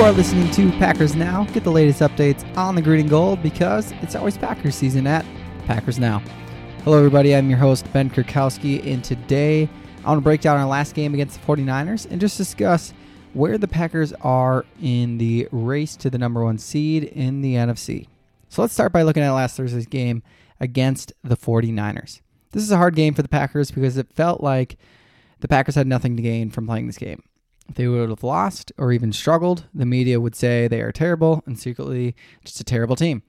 You are listening to Packers Now. Get the latest updates on the green and gold because it's always Packers season at Packers Now. Hello, everybody. I'm your host, Ben Kurkowski, and today I want to break down our last game against the 49ers and just discuss where the Packers are in the race to the number one seed in the NFC. So let's start by looking at last Thursday's game against the 49ers. This is a hard game for the Packers because it felt like the Packers had nothing to gain from playing this game. If they would have lost or even struggled, the media would say they are terrible and secretly just a terrible team.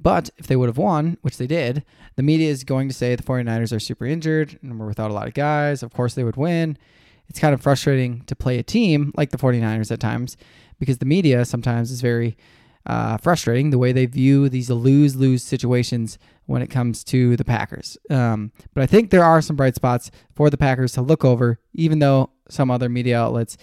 But if they would have won, which they did, the media is going to say the 49ers are super injured and we're without a lot of guys. Of course, they would win. It's kind of frustrating to play a team like the 49ers at times because the media sometimes is very uh, frustrating the way they view these lose lose situations when it comes to the Packers. Um, but I think there are some bright spots for the Packers to look over, even though some other media outlets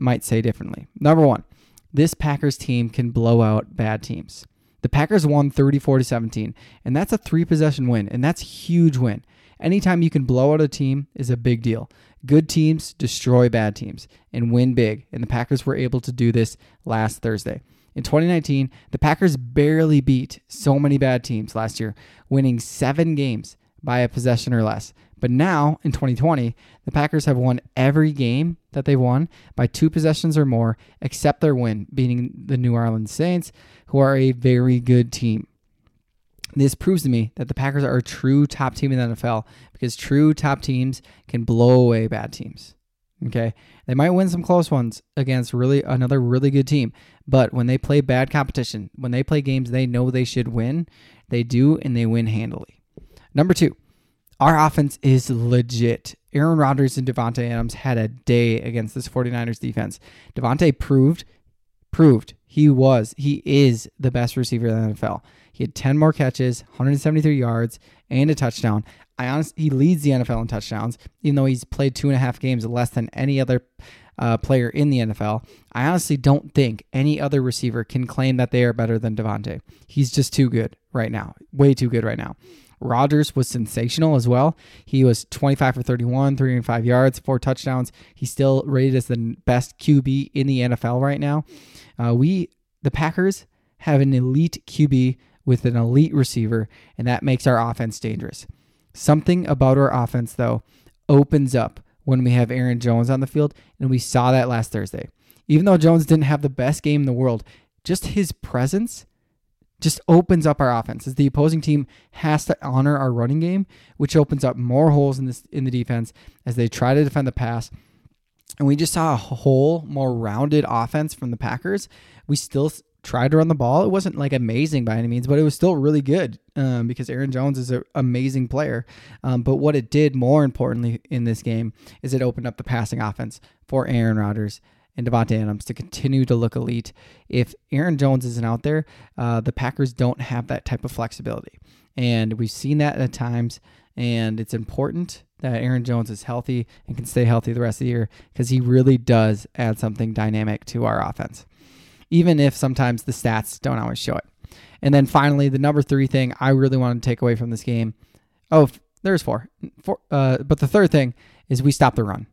might say differently. Number one, this Packers team can blow out bad teams. The Packers won 34 to 17, and that's a three possession win, and that's a huge win. Anytime you can blow out a team is a big deal. Good teams destroy bad teams and win big, and the Packers were able to do this last Thursday. In 2019, the Packers barely beat so many bad teams last year, winning seven games by a possession or less. But now, in 2020, the Packers have won every game that they've won by two possessions or more, except their win, beating the New Orleans Saints, who are a very good team. This proves to me that the Packers are a true top team in the NFL because true top teams can blow away bad teams. Okay. They might win some close ones against really another really good team, but when they play bad competition, when they play games they know they should win, they do and they win handily. Number 2. Our offense is legit. Aaron Rodgers and Davante Adams had a day against this 49ers defense. Davante proved proved he was he is the best receiver in the NFL. He had 10 more catches, 173 yards, and a touchdown. I honestly, he leads the NFL in touchdowns, even though he's played two and a half games less than any other uh, player in the NFL. I honestly don't think any other receiver can claim that they are better than Davante. He's just too good right now, way too good right now. Rodgers was sensational as well. He was 25 for 31, 305 yards, four touchdowns. He's still rated as the best QB in the NFL right now. Uh, we, the Packers, have an elite QB with an elite receiver, and that makes our offense dangerous. Something about our offense, though, opens up when we have Aaron Jones on the field, and we saw that last Thursday. Even though Jones didn't have the best game in the world, just his presence just opens up our offense as the opposing team has to honor our running game, which opens up more holes in this in the defense as they try to defend the pass. And we just saw a whole more rounded offense from the Packers. We still tried to run the ball. It wasn't like amazing by any means, but it was still really good um, because Aaron Jones is an amazing player. Um, but what it did more importantly in this game is it opened up the passing offense for Aaron Rodgers and Davante Adams to continue to look elite. If Aaron Jones isn't out there, uh, the Packers don't have that type of flexibility. And we've seen that at times, and it's important that Aaron Jones is healthy and can stay healthy the rest of the year because he really does add something dynamic to our offense, even if sometimes the stats don't always show it. And then finally, the number three thing I really want to take away from this game. Oh, there's four. four uh, but the third thing is we stop the run.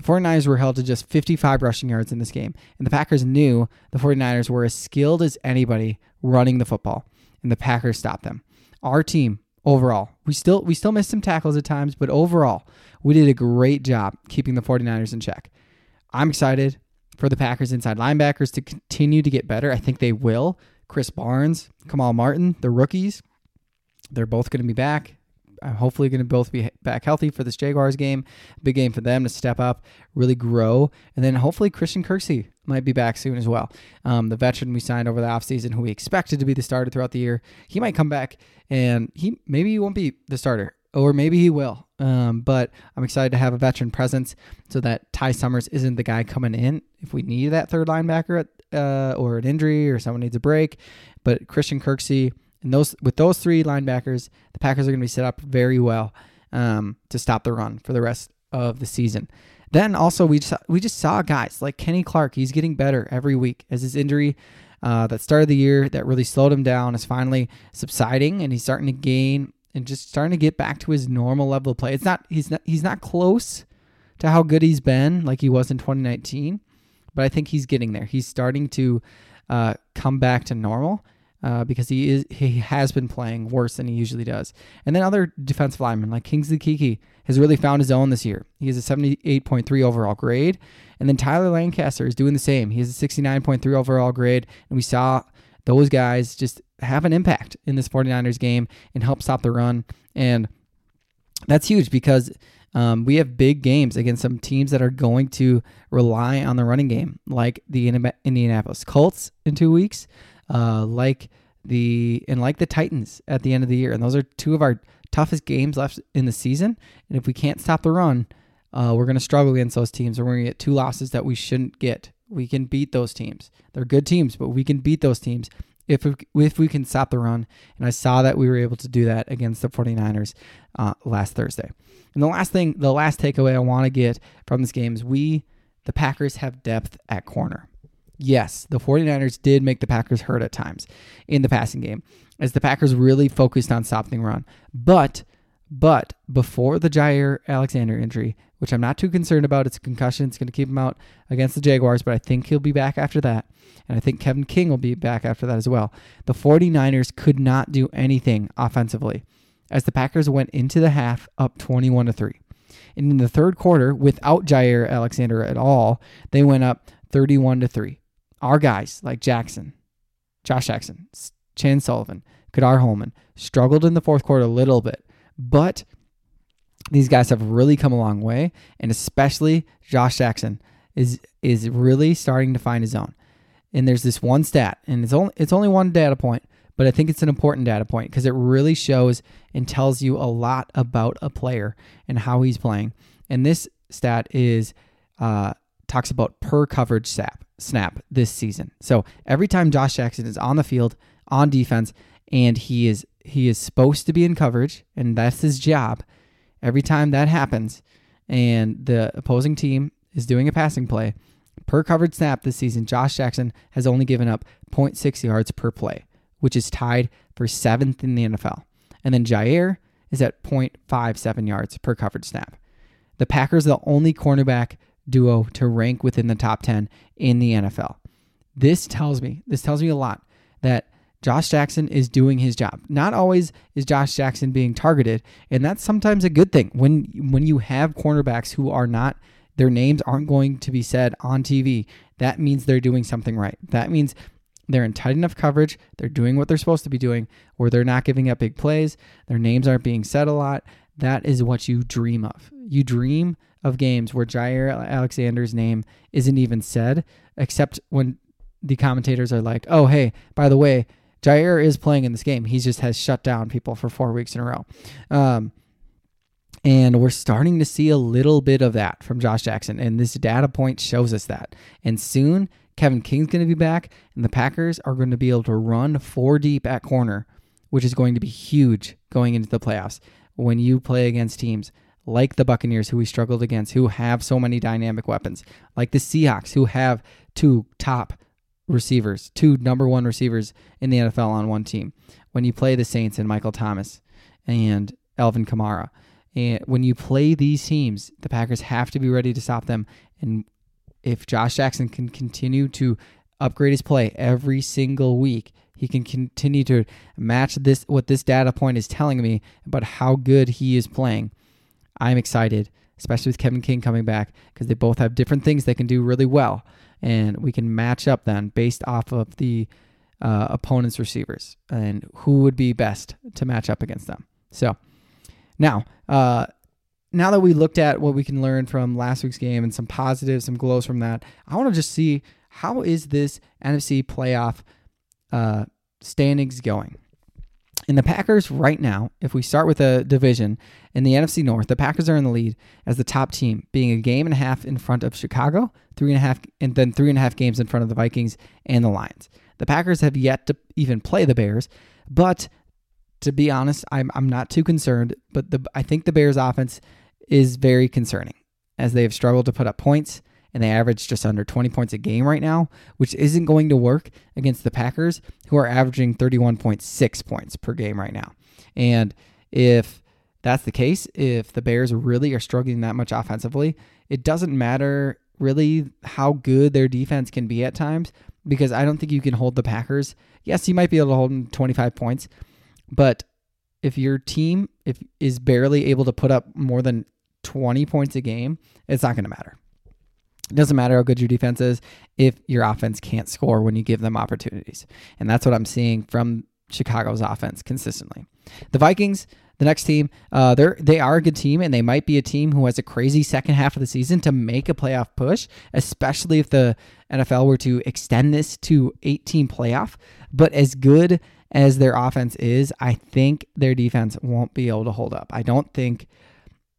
The 49ers were held to just 55 rushing yards in this game, and the Packers knew the 49ers were as skilled as anybody running the football, and the Packers stopped them. Our team overall, we still we still missed some tackles at times, but overall, we did a great job keeping the 49ers in check. I'm excited for the Packers inside linebackers to continue to get better. I think they will. Krys Barnes, Kamal Martin, the rookies, they're both going to be back. I'm hopefully going to both be back healthy for this Jaguars game. Big game for them to step up, really grow. And then hopefully Christian Kirksey might be back soon as well. Um, the veteran we signed over the offseason who we expected to be the starter throughout the year, he might come back and he maybe he won't be the starter or maybe he will. Um, but I'm excited to have a veteran presence so that Ty Summers isn't the guy coming in if we need that third linebacker at, uh, or an injury or someone needs a break. But Christian Kirksey and those with those three linebackers, the Packers are going to be set up very well um, to stop the run for the rest of the season. Then also we just, we just saw guys like Kenny Clark. He's getting better every week as his injury uh, that started the year that really slowed him down is finally subsiding, and he's starting to gain and just starting to get back to his normal level of play. It's not he's not he's not close to how good he's been like he was in 2019, but I think he's getting there. He's starting to uh, come back to normal. Uh, because he is he has been playing worse than he usually does. And then other defensive linemen like Kingsley Keke has really found his own this year. He has a 78.3 overall grade, and then Tyler Lancaster is doing the same. He has a 69.3 overall grade, and we saw those guys just have an impact in this 49ers game and help stop the run. And that's huge because um, we have big games against some teams that are going to rely on the running game, like the Indianapolis Colts in two weeks, uh, like the and like the Titans at the end of the year. And those are two of our toughest games left in the season. And if we can't stop the run, uh, we're going to struggle against those teams. We're going to get two losses that we shouldn't get. We can beat those teams. They're good teams, but we can beat those teams if we, if we can stop the run. And I saw that we were able to do that against the 49ers uh, last Thursday. And the last thing, the last takeaway I want to get from this game is we, the Packers, have depth at corner. Yes, the 49ers did make the Packers hurt at times in the passing game as the Packers really focused on stopping run. But but before the Jaire Alexander injury, which I'm not too concerned about, it's a concussion. It's going to keep him out against the Jaguars, but I think he'll be back after that. And I think Kevin King will be back after that as well. The 49ers could not do anything offensively as the Packers went into the half up 21 to 3. And in the third quarter, without Jaire Alexander at all, they went up 31 to 3. Our guys like Jackson, Josh Jackson, Chandon Sullivan, Ka'dar Hollman struggled in the fourth quarter a little bit, but these guys have really come a long way, and especially Josh Jackson is is really starting to find his own. And there's this one stat, and it's only it's only one data point, but I think it's an important data point because it really shows and tells you a lot about a player and how he's playing. And this stat is uh, talks about per coverage snap snap this season. So every time Josh Jackson is on the field on defense and he is he is supposed to be in coverage and that's his job. Every time that happens and the opposing team is doing a passing play, per coverage snap this season, Josh Jackson has only given up 0.6 yards per play which is tied for seventh in the NFL. And then Jaire is at 0.57 yards per coverage snap. The Packers are the only cornerback duo to rank within the top 10 in the NFL. This tells me, this tells me a lot that Josh Jackson is doing his job. Not always is Josh Jackson being targeted, and that's sometimes a good thing. When when you have cornerbacks who are not their names aren't going to be said on TV, that means they're doing something right. That means they're in tight enough coverage. They're doing what they're supposed to be doing, where they're not giving up big plays. Their names aren't being said a lot. That is what you dream of. You dream of games where Jaire Alexander's name isn't even said, except when the commentators are like, oh, hey, by the way, Jaire is playing in this game. He just has shut down people for four weeks in a row. Um, and we're starting to see a little bit of that from Josh Jackson. And this data point shows us that. And soon Kevin King's going to be back, and the Packers are going to be able to run four deep at corner, which is going to be huge going into the playoffs when you play against teams like the Buccaneers, who we struggled against, who have so many dynamic weapons, like the Seahawks, who have two top receivers, two number one receivers in the NFL on one team. When you play the Saints and Michael Thomas and Alvin Kamara, and when you play these teams, the Packers have to be ready to stop them. And if Josh Jackson can continue to upgrade his play every single week, he can continue to match this what this data point is telling me about how good he is playing. I'm excited, especially with Kevin King coming back because they both have different things they can do really well, and we can match up then based off of the uh, opponent's receivers and who would be best to match up against them. So now, uh, now that we looked at what we can learn from last week's game and some positives, some glows from that, I want to just see how is this NFC playoff uh, standings going. In the Packers right now, if we start with a division in the NFC North, the Packers are in the lead as the top team, being a game and a half in front of Chicago, three and a half, and then three and a half games in front of the Vikings and the Lions. The Packers have yet to even play the Bears, but to be honest, I'm I'm not too concerned. But the I think the Bears offense is very concerning as they have struggled to put up points and they average just under 20 points a game right now, which isn't going to work against the Packers, who are averaging 31.6 points per game right now. And if that's the case, if the Bears really are struggling that much offensively, it doesn't matter really how good their defense can be at times because I don't think you can hold the Packers. Yes, you might be able to hold them 25 points, but if your team if is barely able to put up more than 20 points a game, it's not going to matter. It doesn't matter how good your defense is if your offense can't score when you give them opportunities. And that's what I'm seeing from Chicago's offense consistently. The Vikings, the next team, uh, they're they are a good team, and they might be a team who has a crazy second half of the season to make a playoff push, especially if the NFL were to extend this to 18 playoff. But as good as their offense is, I think their defense won't be able to hold up. I don't think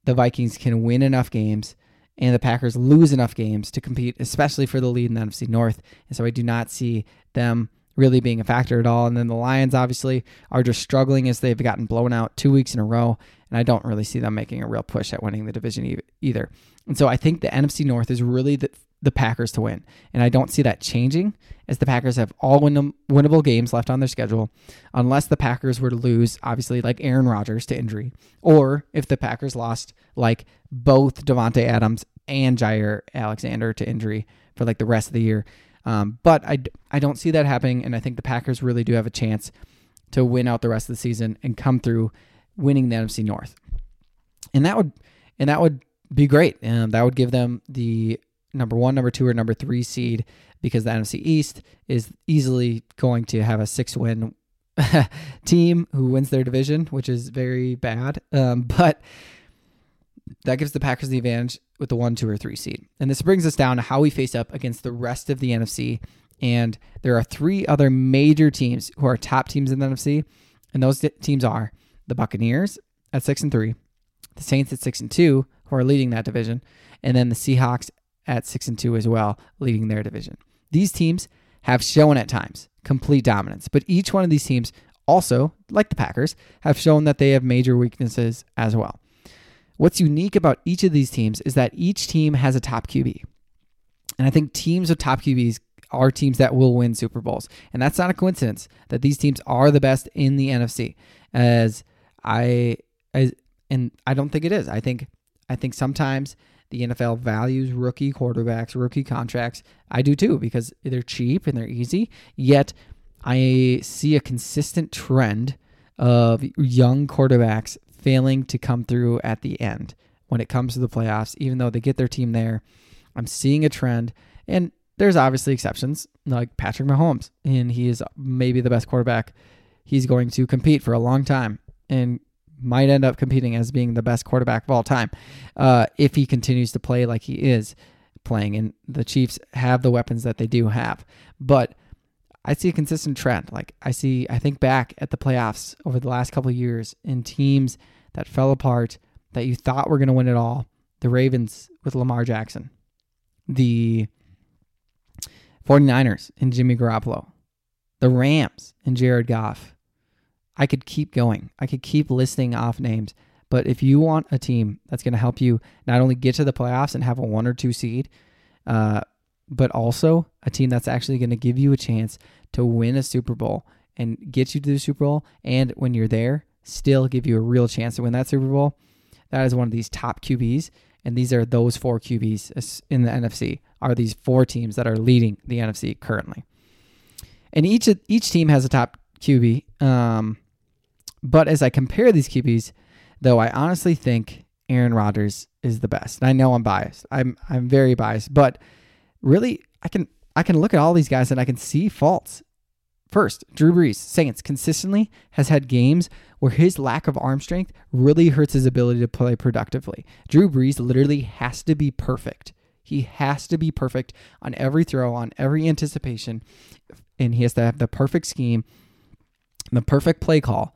the Vikings can win enough games and the Packers lose enough games to compete, especially for the lead in the NFC North. And so I do not see them really being a factor at all. And then the Lions obviously are just struggling as they've gotten blown out two weeks in a row. And I don't really see them making a real push at winning the division either. And so I think the NFC North is really the, the Packers to win. And I don't see that changing as the Packers have all win- winnable games left on their schedule, unless the Packers were to lose, obviously, like Aaron Rodgers to injury, or if the Packers lost like both Davante Adams and Jaire Alexander to injury for like the rest of the year. Um, but I, I don't see that happening, and I think the Packers really do have a chance to win out the rest of the season and come through winning the NFC North. And that would and that would be great. Um, that would give them the number one, number two, or number three seed because the NFC East is easily going to have a six win team who wins their division, which is very bad. Um, but that gives the Packers the advantage with the one, two, or three seed. And this brings us down to how we face up against the rest of the NFC. And there are three other major teams who are top teams in the NFC, and those teams are the Buccaneers at six and three, the Saints at six and two, who are leading that division, and then the Seahawks at six and two as well, leading their division. These teams have shown at times complete dominance, but each one of these teams also, like the Packers, have shown that they have major weaknesses as well. What's unique about each of these teams is that each team has a top QB. And I think teams with top QBs are teams that will win Super Bowls. And that's not a coincidence that these teams are the best in the NFC. As I as and I don't think it is. I think I think sometimes the NFL values rookie quarterbacks, rookie contracts. I do too because they're cheap and they're easy. Yet I see a consistent trend of young quarterbacks failing to come through at the end when it comes to the playoffs, even though they get their team there. I'm seeing a trend, and there's obviously exceptions like Patrick Mahomes, and he is maybe the best quarterback. He's going to compete for a long time and might end up competing as being the best quarterback of all time uh, if he continues to play like he is playing. And the Chiefs have the weapons that they do have. But I see a consistent trend. Like I see, I think back at the playoffs over the last couple of years in teams that fell apart that you thought were going to win it all. The Ravens with Lamar Jackson, the 49ers and Jimmy Garoppolo, the Rams and Jared Goff, I could keep going. I could keep listing off names. But if you want a team that's going to help you not only get to the playoffs and have a one or two seed, uh, but also a team that's actually going to give you a chance to win a Super Bowl and get you to the Super Bowl, and when you're there, still give you a real chance to win that Super Bowl, that is one of these top QBs. And these are those four QBs in the NFC are these four teams that are leading the NFC currently. And each each team has a top QB. Um, but as I compare these QBs, though, I honestly think Aaron Rodgers is the best. And I know I'm biased. I'm I'm very biased, but really I can I can look at all these guys and I can see faults. First, Drew Brees, Saints, consistently has had games where his lack of arm strength really hurts his ability to play productively. Drew Brees literally has to be perfect. He has to be perfect on every throw, on every anticipation, and he has to have the perfect scheme, the perfect play call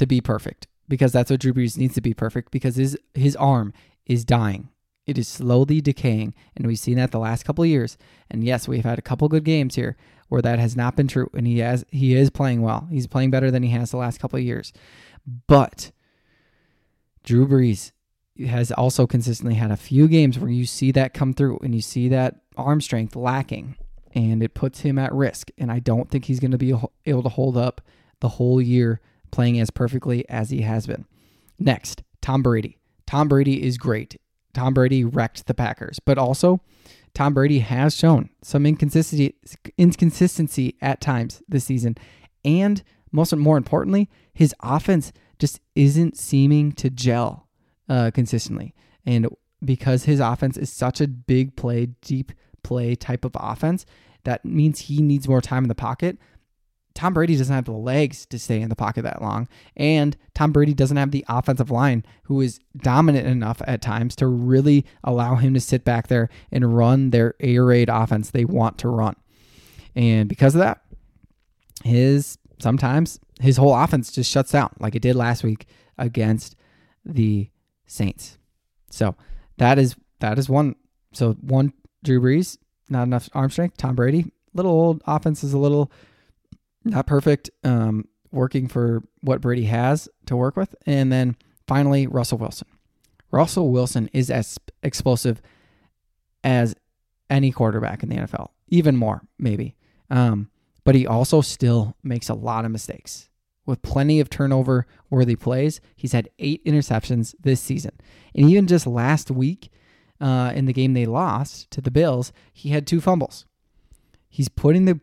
to be perfect because that's what Drew Brees needs to be perfect because his his arm is dying. It is slowly decaying, and we've seen that the last couple years. And yes, we've had a couple good games here where that has not been true, and he has he is playing well. He's playing better than he has the last couple years. But Drew Brees has also consistently had a few games where you see that come through and you see that arm strength lacking, and it puts him at risk. And I don't think he's going to be able to hold up the whole year playing as perfectly as he has been. Next, Tom Brady. Tom Brady is great. Tom Brady wrecked the Packers, but also Tom Brady has shown some inconsistency inconsistency at times this season, and most more importantly, his offense just isn't seeming to gel uh, consistently. And because his offense is such a big play, deep play type of offense, that means he needs more time in the pocket. Tom Brady doesn't have the legs to stay in the pocket that long. And Tom Brady doesn't have the offensive line who is dominant enough at times to really allow him to sit back there and run their air raid offense they want to run. And because of that, his sometimes his whole offense just shuts down like it did last week against the Saints. So that is that is one. So one Drew Brees, not enough arm strength. Tom Brady, little old offense is a little not perfect. Um, working for what Brady has to work with, and then finally Russell Wilson. Russell Wilson is as explosive as any quarterback in the NFL, even more maybe. Um, but he also still makes a lot of mistakes with plenty of turnover worthy plays. He's had eight interceptions this season. And even just last week uh, in the game they lost to the Bills, he had two fumbles. He's putting the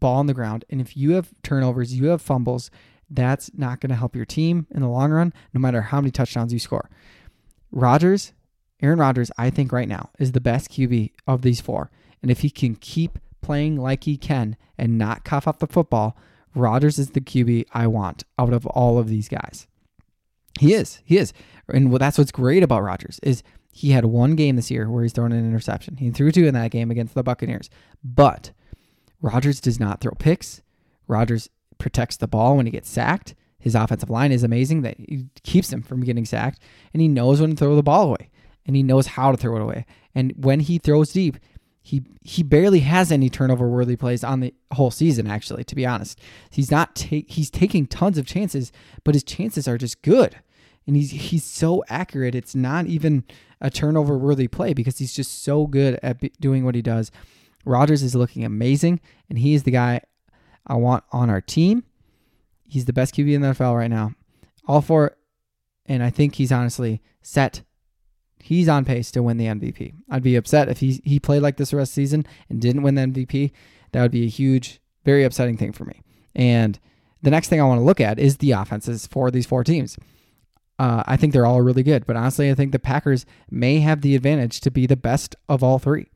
ball on the ground. And if you have turnovers, you have fumbles, that's not going to help your team in the long run, no matter how many touchdowns you score. Rodgers, Aaron Rodgers, I think right now is the best QB of these four. And if he can keep playing like he can and not cough up the football, Rodgers is the QB I want out of all of these guys. He is. He is. And that's what's great about Rodgers is he had one game this year where he's thrown an interception. He threw two in that game against the Buccaneers. But Rodgers does not throw picks. Rodgers protects the ball when he gets sacked. His offensive line is amazing that keeps him from getting sacked, and he knows when to throw the ball away, and he knows how to throw it away. And when he throws deep, he he barely has any turnover worthy plays on the whole season. Actually, to be honest, he's not ta- he's taking tons of chances, but his chances are just good, and he's he's so accurate. It's not even a turnover worthy play because he's just so good at doing what he does. Rodgers is looking amazing, and he is the guy I want on our team. He's the best QB in the NFL right now. All four, and I think he's honestly set. He's on pace to win the MVP. I'd be upset if he he played like this the rest of the season and didn't win the MVP. That would be a huge, very upsetting thing for me. And the next thing I want to look at is the offenses for these four teams. Uh, I think they're all really good, but honestly, I think the Packers may have the advantage to be the best of all three.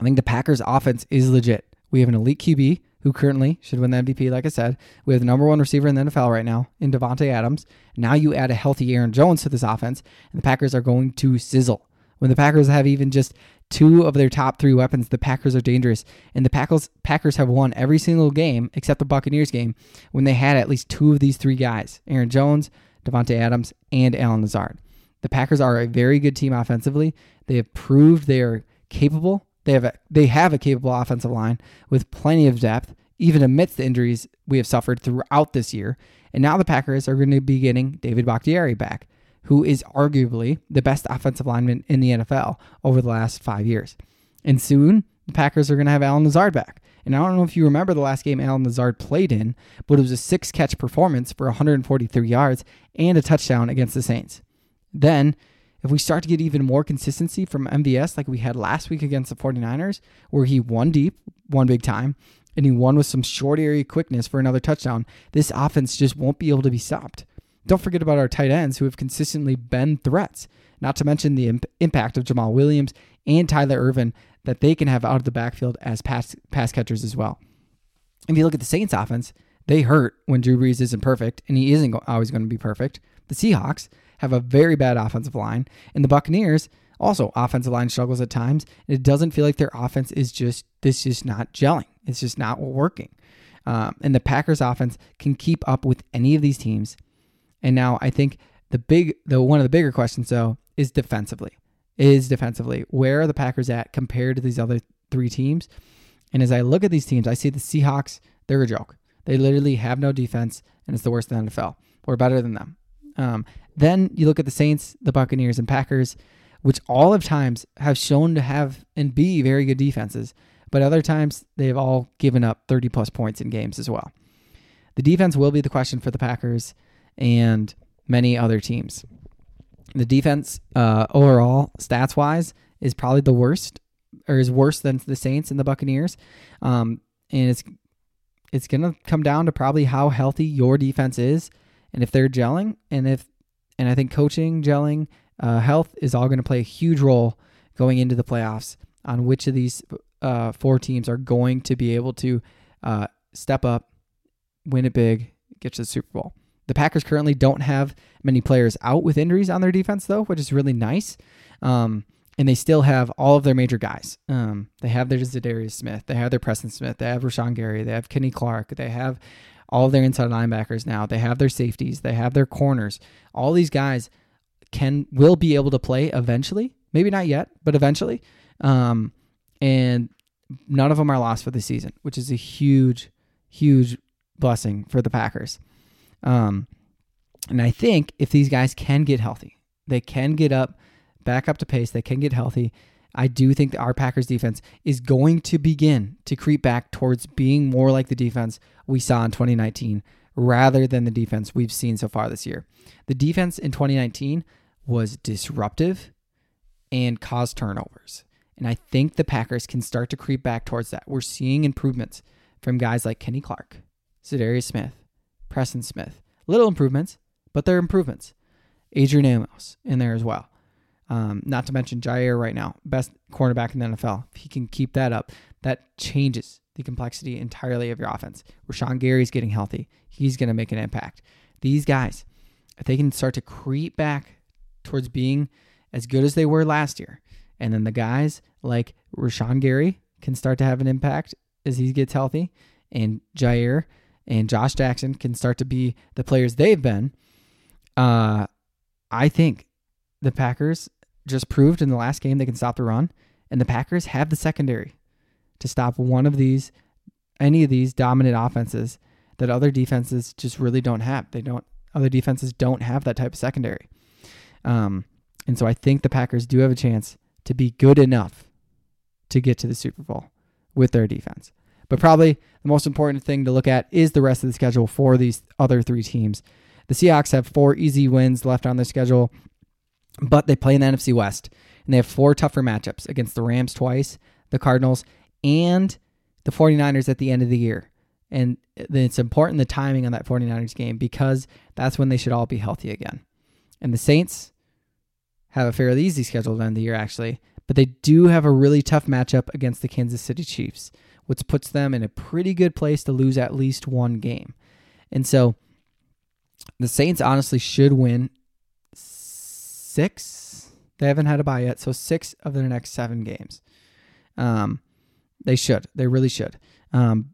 I think the Packers offense is legit. We have an elite QB who currently should win the MVP, like I said. We have the number one receiver in the NFL right now in Davante Adams. Now you add a healthy Aaron Jones to this offense, and the Packers are going to sizzle. When the Packers have even just two of their top three weapons, the Packers are dangerous. And the Packers have won every single game except the Buccaneers game when they had at least two of these three guys: Aaron Jones, Davante Adams, and Allen Lazard. The Packers are a very good team offensively. They have proved they are capable they have a, they have a capable offensive line with plenty of depth, even amidst the injuries we have suffered throughout this year. And now the Packers are going to be getting David Bakhtiari back, who is arguably the best offensive lineman in the NFL over the last five years. And soon the Packers are going to have Allen Lazard back. And I don't know if you remember the last game Allen Lazard played in, but it was a six catch performance for 143 yards and a touchdown against the Saints. Then if we start to get even more consistency from MVS like we had last week against the 49ers, where he won deep, one big time, and he won with some short area quickness for another touchdown, this offense just won't be able to be stopped. Don't forget about our tight ends who have consistently been threats, not to mention the imp- impact of Jamaal Williams and Tyler Ervin that they can have out of the backfield as pass, pass catchers as well. If you look at the Saints offense, they hurt when Drew Brees isn't perfect, and he isn't always going to be perfect. The Seahawks, have a very bad offensive line. And the Buccaneers also offensive line struggles at times. And it doesn't feel like their offense is just this just not gelling. It's just not working. Um, and the Packers offense can keep up with any of these teams. And now I think the big the one of the bigger questions though is defensively. Is defensively where are the Packers at compared to these other three teams? And as I look at these teams, I see the Seahawks, they're a joke. They literally have no defense, and it's the worst in the NFL. We're better than them. Um, then you look at the Saints, the Buccaneers, and Packers, which all of times have shown to have and be very good defenses, but other times they've all given up 30 plus points in games as well. The defense will be the question for the Packers and many other teams. The defense, uh, overall, stats wise, is probably the worst or is worse than the Saints and the Buccaneers. Um, and it's it's going to come down to probably how healthy your defense is and if they're gelling and if and I think coaching, gelling, uh, health is all going to play a huge role going into the playoffs on which of these uh, four teams are going to be able to uh, step up, win it big, get to the Super Bowl. The Packers currently don't have many players out with injuries on their defense, though, which is really nice. Um, and they still have all of their major guys. Um, they have their Za'Darius Smith, they have their Preston Smith, they have Rashan Gary, they have Kenny Clark, they have all their inside linebackers now, they have their safeties, they have their corners. All these guys can will be able to play eventually. Maybe not yet, but eventually. Um, and none of them are lost for the season, which is a huge, huge blessing for the Packers. Um, and I think if these guys can get healthy, they can get up, back up to pace, they can get healthy. I do think that our Packers defense is going to begin to creep back towards being more like the defense we saw in 2019 rather than the defense we've seen so far this year. The defense in 2019 was disruptive and caused turnovers. And I think the Packers can start to creep back towards that. We're seeing improvements from guys like Kenny Clark, Za'Darius Smith, Preston Smith. Little improvements, but they're improvements. Adrian Amos in there as well. Um, not to mention Jaire right now, best cornerback in the NFL. If he can keep that up, that changes the complexity entirely of your offense. Rashan Gary's getting healthy. He's going to make an impact. These guys, if they can start to creep back towards being as good as they were last year, and then the guys like Rashan Gary can start to have an impact as he gets healthy, and Jaire and Josh Jackson can start to be the players they've been. Uh, I think the Packers just proved in the last game they can stop the run, and the Packers have the secondary to stop one of these, any of these dominant offenses that other defenses just really don't have. They don't. Other defenses don't have that type of secondary. Um, and so I think the Packers do have a chance to be good enough to get to the Super Bowl with their defense. But probably the most important thing to look at is the rest of the schedule for these other three teams. The Seahawks have four easy wins left on their schedule, but they play in the NFC West, and they have four tougher matchups against the Rams twice, the Cardinals, and the 49ers at the end of the year. And it's important the timing on that 49ers game because that's when they should all be healthy again. And the Saints have a fairly easy schedule down the year, actually, but they do have a really tough matchup against the Kansas City Chiefs which puts them in a pretty good place to lose at least one game. And so the Saints honestly should win six. They haven't had a bye yet, so six of their next seven games. Um, they should. They really should. Um,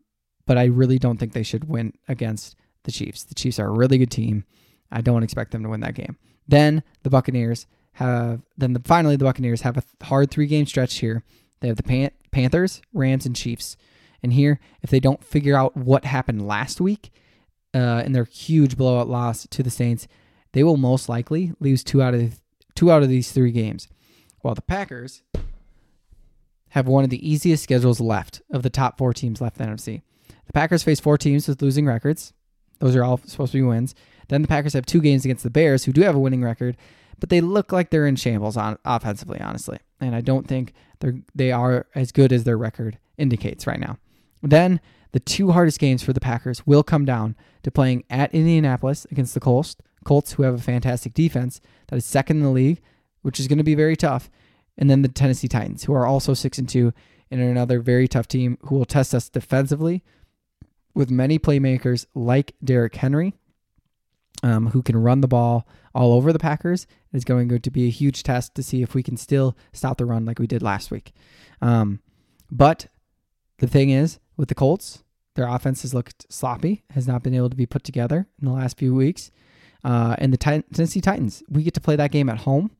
but I really don't think they should win against the Chiefs. The Chiefs are a really good team. I don't expect them to win that game. Then the Buccaneers have. Then the, finally the Buccaneers have a hard three game stretch here. They have the Pan- Panthers, Rams, and Chiefs. And here, if they don't figure out what happened last week uh, in their huge blowout loss to the Saints, they will most likely lose two out of two out of these three games. While the Packers have one of the easiest schedules left of the top four teams left in the NFC. The Packers face four teams with losing records. Those are all supposed to be wins. Then the Packers have two games against the Bears, who do have a winning record, but they look like they're in shambles on offensively, honestly. And I don't think they're they are as good as their record indicates right now. Then the two hardest games for the Packers will come down to playing at Indianapolis against the Colts, Colts who have a fantastic defense that is second in the league, which is going to be very tough, and then the Tennessee Titans who are also 6 and 2 and another very tough team who will test us defensively with many playmakers like Derrick Henry um, who can run the ball all over the Packers. It is going to be a huge test to see if we can still stop the run like we did last week. Um, but the thing is, with the Colts, their offense has looked sloppy, has not been able to be put together in the last few weeks. Uh, and the Tennessee Titans, we get to play that game at home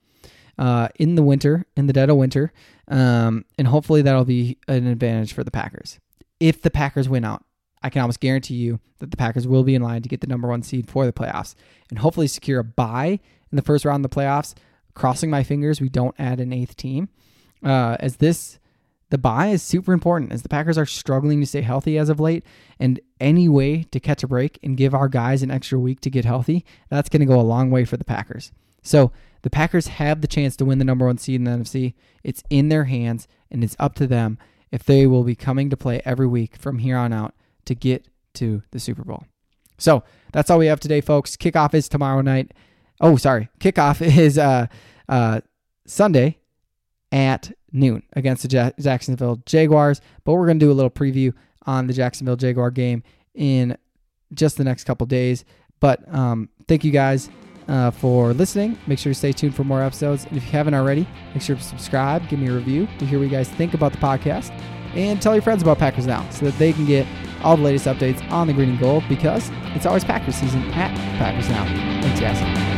uh, in the winter, in the dead of winter. Um, and hopefully that'll be an advantage for the Packers. If the Packers win out, I can almost guarantee you that the Packers will be in line to get the number one seed for the playoffs and hopefully secure a bye in the first round of the playoffs. Crossing my fingers, we don't add an eighth team, uh, as this the bye is super important as the Packers are struggling to stay healthy as of late. And any way to catch a break and give our guys an extra week to get healthy, that's going to go a long way for the Packers. So The Packers have the chance to win the number one seed in the NFC. It's in their hands, and it's up to them if they will be coming to play every week from here on out to get to the Super Bowl. So that's all we have today, folks. Kickoff is tomorrow night. Oh, sorry. Kickoff is uh, uh, Sunday at noon against the Ja- Jacksonville Jaguars. But we're going to do a little preview on the Jacksonville Jaguar game in just the next couple days. But um, thank you guys uh, for listening. Make sure to stay tuned for more episodes. And if you haven't already, make sure to subscribe, give me a review to hear what you guys think about the podcast, and tell your friends about Packers Now so that they can get all the latest updates on the green and gold because it's always Packers season at Packers Now. Thanks, guys.